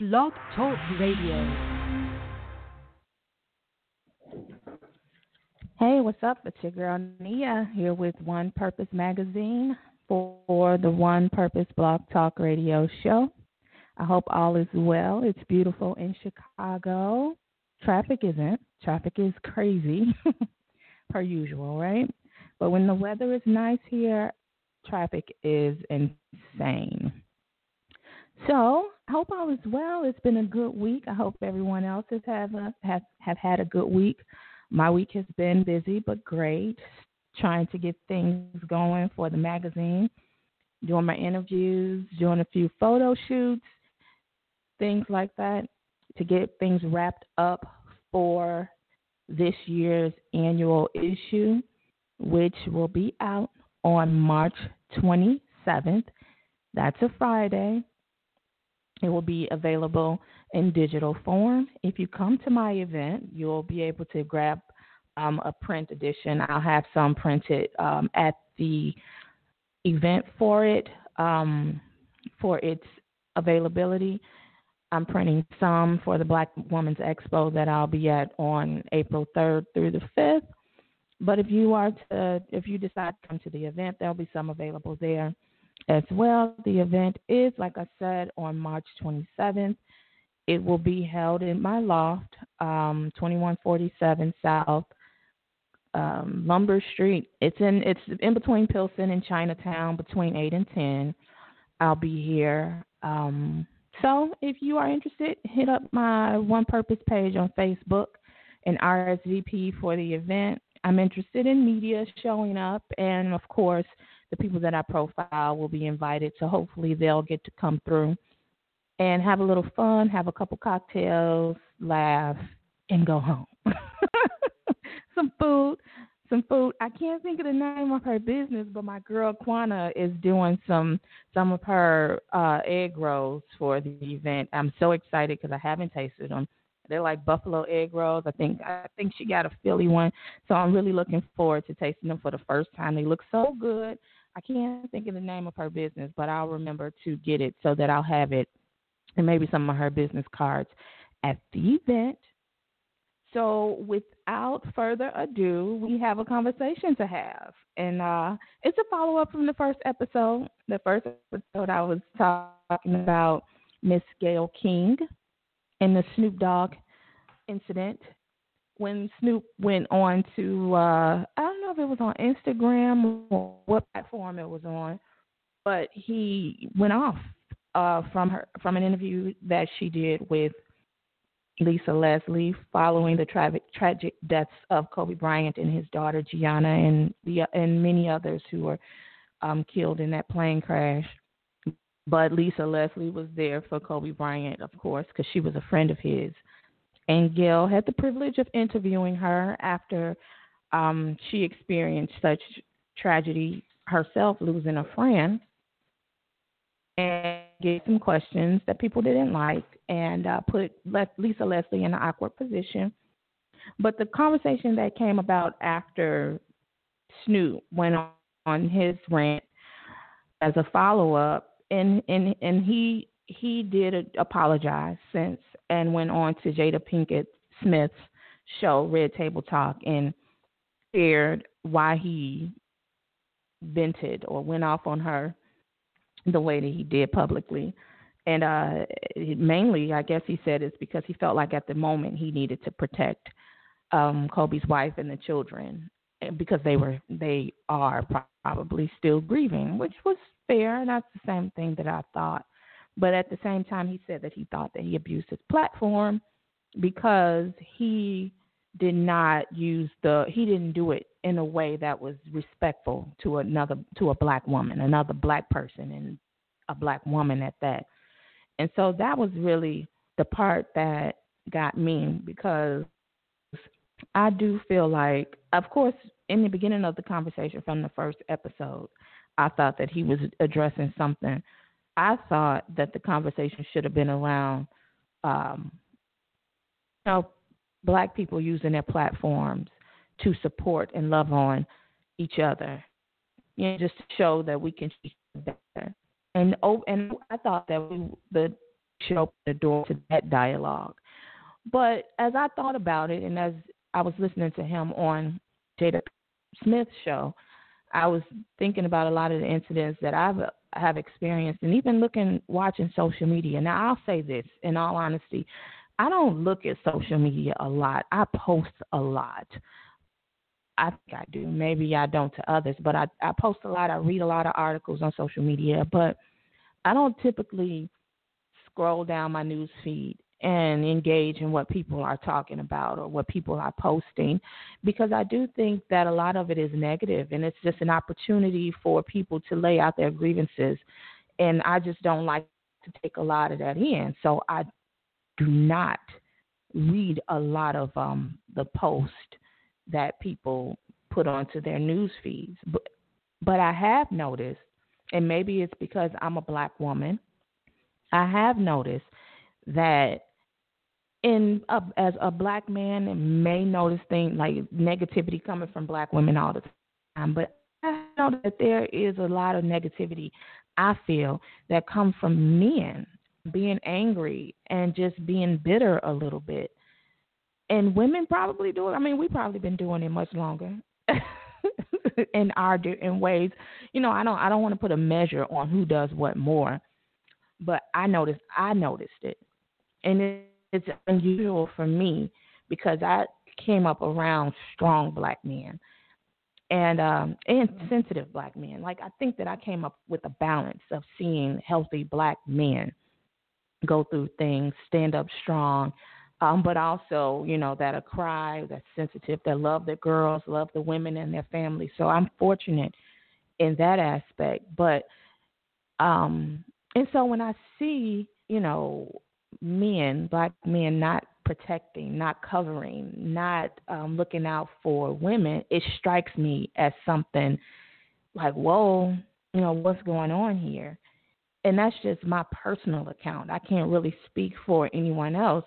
Blog Talk Radio. Hey, what's up? It's your girl Nia here with One Purpose Magazine for the One Purpose Blog Talk Radio show. I hope all is well. It's beautiful in Chicago. Traffic isn't. Traffic is crazy, per usual, right? But when the weather is nice here, traffic is insane. So I hope all is well. It's been a good week. I hope everyone else has have a, have have had a good week. My week has been busy but great. Trying to get things going for the magazine, doing my interviews, doing a few photo shoots, things like that to get things wrapped up for this year's annual issue, which will be out on March 27th. That's a Friday. It will be available in digital form. If you come to my event, you'll be able to grab um, a print edition. I'll have some printed um, at the event for it, um, for its availability. I'm printing some for the Black Women's Expo that I'll be at on April 3rd through the 5th. But if you are to, if you decide to come to the event, there'll be some available there as well. The event is, like I said, on March 27th. It will be held in my loft, um, 2147 South um, Lumber Street. It's in it's in between Pilsen and Chinatown, between eight and ten. I'll be here. Um, so if you are interested, hit up my One Purpose page on Facebook and RSVP for the event. I'm interested in media showing up, and of course, the people that I profile will be invited. So hopefully, they'll get to come through and have a little fun, have a couple cocktails, laugh, and go home. Some food, some food. I can't think of the name of her business, but my girl Quana is doing some some of her uh, egg rolls for the event. I'm so excited because I haven't tasted them. They're like buffalo egg rolls. I think I think she got a Philly one, so I'm really looking forward to tasting them for the first time. They look so good. I can't think of the name of her business, but I'll remember to get it so that I'll have it and maybe some of her business cards at the event. So, without further ado, we have a conversation to have. And uh, it's a follow up from the first episode. The first episode, I was talking about Miss Gayle King and the Snoop Dogg incident when Snoop went on to, uh, I don't know if it was on Instagram or what platform it was on, but he went off uh, from her from an interview that she did with Lisa Leslie following the tragic deaths of Kobe Bryant and his daughter Gianna and the and many others who were um, killed in that plane crash. But Lisa Leslie was there for Kobe Bryant, of course, because she was a friend of his. And Gayle had the privilege of interviewing her after um, she experienced such tragedy herself, losing a friend and get some questions that people didn't like and uh, put Lisa Leslie in an awkward position. But the conversation that came about after Snoop went on his rant as a follow up, and and and he he did apologize since and went on to Jada Pinkett Smith's show Red Table Talk and shared why he vented or went off on her the way that he did publicly. And uh, mainly, I guess he said it's because he felt like at the moment he needed to protect um, Kobe's wife and the children because they were they are probably still grieving, which was fair. And that's the same thing that I thought. But at the same time, he said that he thought that he abused his platform because he did not use the he didn't do it in a way that was respectful to another to a black woman, another black person and a black woman at that. And so that was really the part that got me because I do feel like, of course, in the beginning of the conversation from the first episode, I thought that he was addressing something. I thought that the conversation should have been around, um, you know, black people using their platforms to support and love on each other, you know, just to show that we can each better. And oh, and I thought that we the should open the door to that dialogue. But as I thought about it, and as I was listening to him on Jada Smith's show, I was thinking about a lot of the incidents that I've have experienced, and even looking watching social media. Now, I'll say this in all honesty, I don't look at social media a lot. I post a lot. I think I do. Maybe I don't to others, but I, I post a lot. I read a lot of articles on social media, but I don't typically scroll down my news feed and engage in what people are talking about or what people are posting because I do think that a lot of it is negative and it's just an opportunity for people to lay out their grievances and I just don't like to take a lot of that in. So I do not read a lot of um the post that people put onto their news feeds. But but I have noticed and maybe it's because I'm a black woman. I have noticed that in a, as a black man may notice things like negativity coming from black women all the time, but I know that there is a lot of negativity I feel that comes from men being angry and just being bitter a little bit. And women probably do it. I mean, we've probably been doing it much longer. in our in ways, you know, I don't I don't want to put a measure on who does what more, but I noticed I noticed it, and it, it's unusual for me because I came up around strong black men and um and sensitive black men. Like I think that I came up with a balance of seeing healthy black men go through things, stand up strong, um, but also, you know, that a cry, that's sensitive, that love the girls, love the women and their families. So I'm fortunate in that aspect. But um and so when I see, you know, men, black men not protecting, not covering, not um, looking out for women, it strikes me as something like, whoa, you know, what's going on here? And that's just my personal account. I can't really speak for anyone else.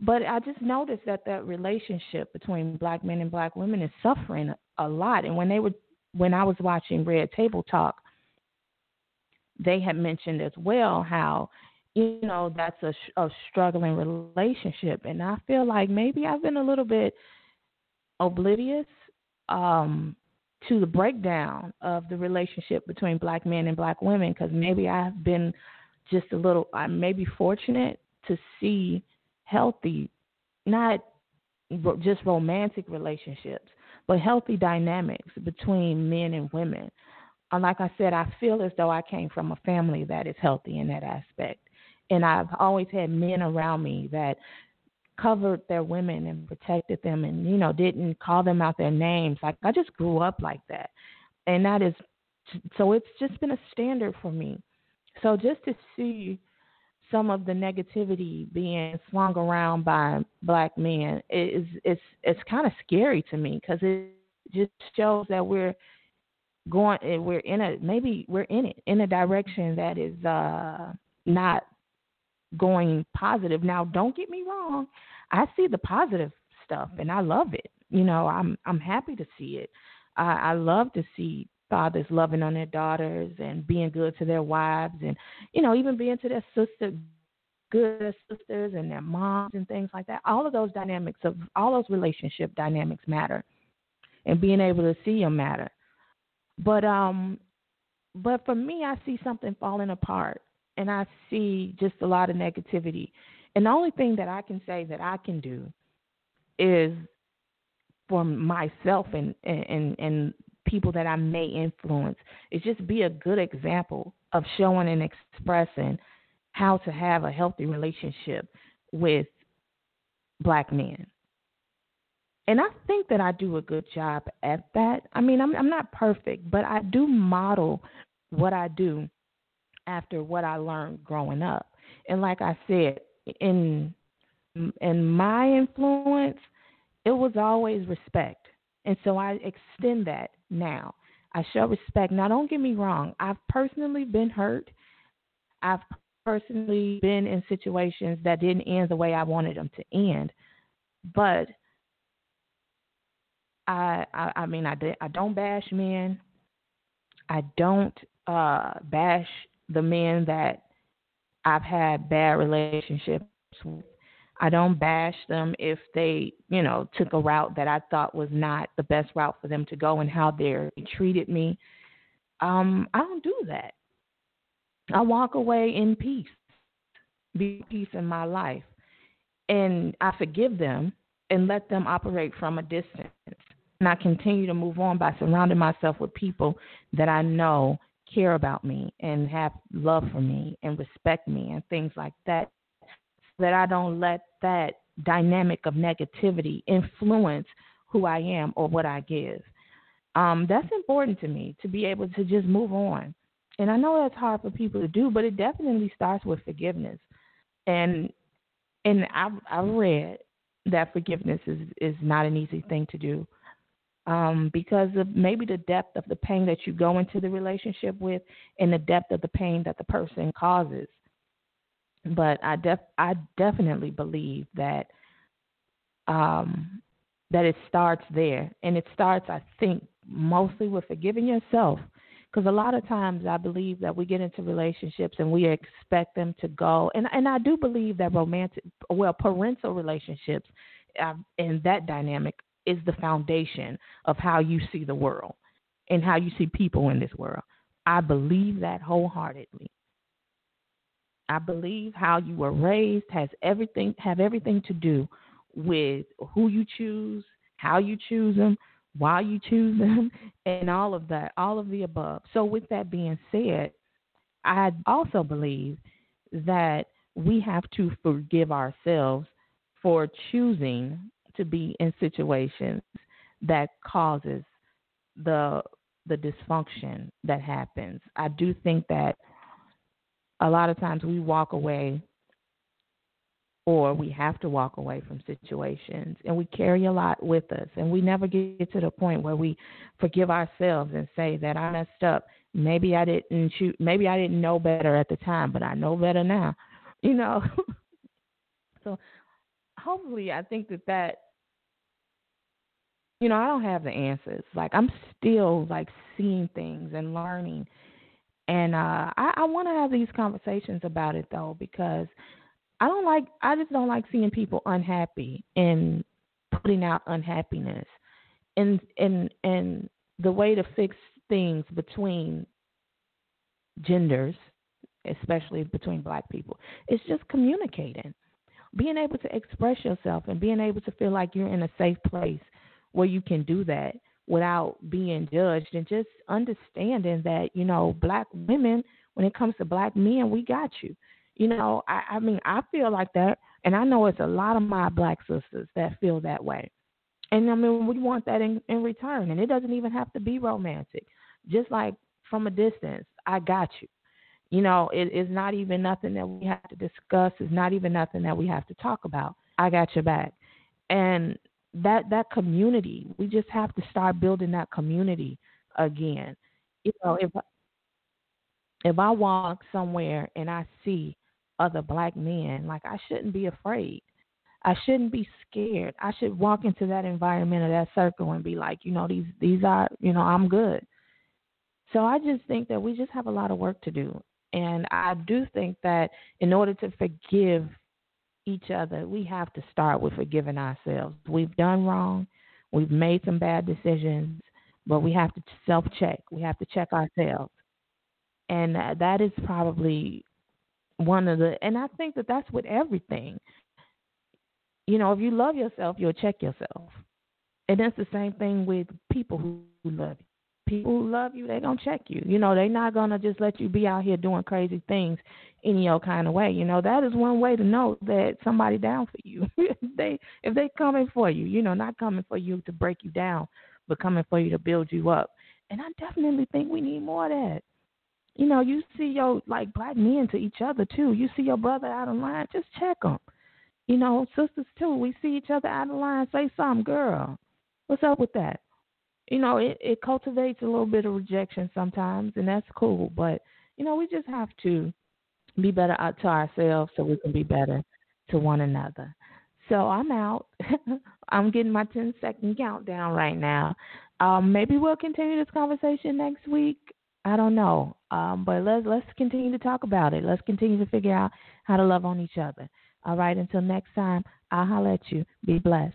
But I just noticed that that relationship between black men and black women is suffering a lot. And when they were, when I was watching Red Table Talk, they had mentioned as well how you know that's a, a struggling relationship. And i feel like maybe i've been a little bit oblivious um to the breakdown of the relationship between black men and black women because maybe i've been just a little i may maybe fortunate to see healthy not just romantic relationships but healthy dynamics between men and women. And like i said i feel as though i came from a family that is healthy in that aspect and I've always had men around me that covered their women and protected them and you know didn't call them out their names. Like I just grew up like that. And that is so it's just been a standard for me. So just to see some of the negativity being swung around by black men is it's it's kind of scary to me because it just shows that we're going we're in a maybe we're in it in a direction that is uh not going positive. Now, don't get me wrong. I see the positive stuff and I love it. You know, I'm I'm happy to see it. I, I love to see fathers loving on their daughters and being good to their wives and you know even being to their sister good sisters and their moms and things like that all of those dynamics of all those relationship dynamics matter and being able to see them matter but um but for me i see something falling apart and I see just a lot of negativity. And the only thing that I can say that I can do is for myself and and and people that I may influence is just be a good example of showing and expressing how to have a healthy relationship with black men. And I think that I do a good job at that. I mean, I'm I'm not perfect, but I do model what I do after what I learned growing up. And like I said, in in my influence, it was always respect. And so I extend that now. I show respect. Now, don't get me wrong. I've personally been hurt. I've personally been in situations that didn't end the way I wanted them to end. But I, I, I mean, I, I don't bash men. I don't uh, bash the men that I've had bad relationships with. I don't bash them if they, you know, took a route that I thought was not the best route for them to go and how they treated me. Um, I don't do that. I walk away in peace, be peace in my life, and I forgive them and let them operate from a distance. And I continue to move on by surrounding myself with people that I know care about me and have love for me and respect me and things like that that I don't let that dynamic of negativity influence who I am or what I give. Um, that's important to me to be able to just move on. And I know that's hard for people to do, but it definitely starts with forgiveness. And and I've I've read that forgiveness is is not an easy thing to do. Um, because of maybe the depth of the pain that you go into the relationship with and the depth of the pain that the person causes but I def I definitely believe that um, that it starts there, and it starts, I think, mostly with forgiving yourself. Because a lot of times I believe that we get into relationships and we expect them to go, and and I do believe that romantic, well, parental relationships, uh, and that dynamic is the foundation of how you see the world and how you see people in this world. I believe that wholeheartedly. I believe how you were raised has everything have everything to do with who you choose, how you choose them, why you choose them, and all of that, all of the above. So with that being said, I also believe that we have to forgive ourselves for choosing to be in situations that causes the the dysfunction that happens. I do think that a lot of times we walk away or we have to walk away from situations and we carry a lot with us and we never get to the point where we forgive ourselves and say that I messed up. Maybe I didn't shoot maybe I didn't know better at the time, but I know better now. You know. so hopefully I think that that you know, I don't have the answers. Like I'm still like seeing things and learning and uh, I, I want to have these conversations about it though because I don't like I just don't like seeing people unhappy and putting out unhappiness. And and and the way to fix things between genders, especially between black people, is just communicating. Being able to express yourself and being able to feel like you're in a safe place where you can do that without being judged and just understanding that you know black women when it comes to black men we got you. You know i i mean i feel like that and i know it's a lot of my black sisters that feel that way. And i mean we want that in in return and it doesn't even have to be romantic. Just like from a distance i got you you know it is not even nothing that we have to discuss it's not even nothing that we have to talk about i got your back and that that community. We just have to start building that community again. You know, if if I walk somewhere and I see other black men, like I shouldn't be afraid. I shouldn't be scared. I should walk into that environment or that circle and be like, you know, these these are, you know, I'm good. So I just think that we just have a lot of work to do. And I do think that in order to forgive each other, we have to start with forgiving ourselves. We've done wrong, we've made some bad decisions, but we have to self check. We have to check ourselves. And uh, that is probably one of the, and I think that that's with everything. You know, if you love yourself, you'll check yourself. And that's the same thing with people who love you people who love you, they're gonna check you. You know, they're not gonna just let you be out here doing crazy things any old kind of way. You know, that is one way to know that somebody down for you. they if they coming for you, you know, not coming for you to break you down, but coming for you to build you up. And I definitely think we need more of that. You know, you see your like black men to each other too. You see your brother out of line, just check them. You know, sisters too. We see each other out of line. Say something, girl. What's up with that? You know, it, it cultivates a little bit of rejection sometimes, and that's cool. But you know, we just have to be better to ourselves so we can be better to one another. So I'm out. I'm getting my 10 second countdown right now. Um, maybe we'll continue this conversation next week. I don't know. Um, but let's let's continue to talk about it. Let's continue to figure out how to love on each other. All right, until next time, I'll holler at you. Be blessed.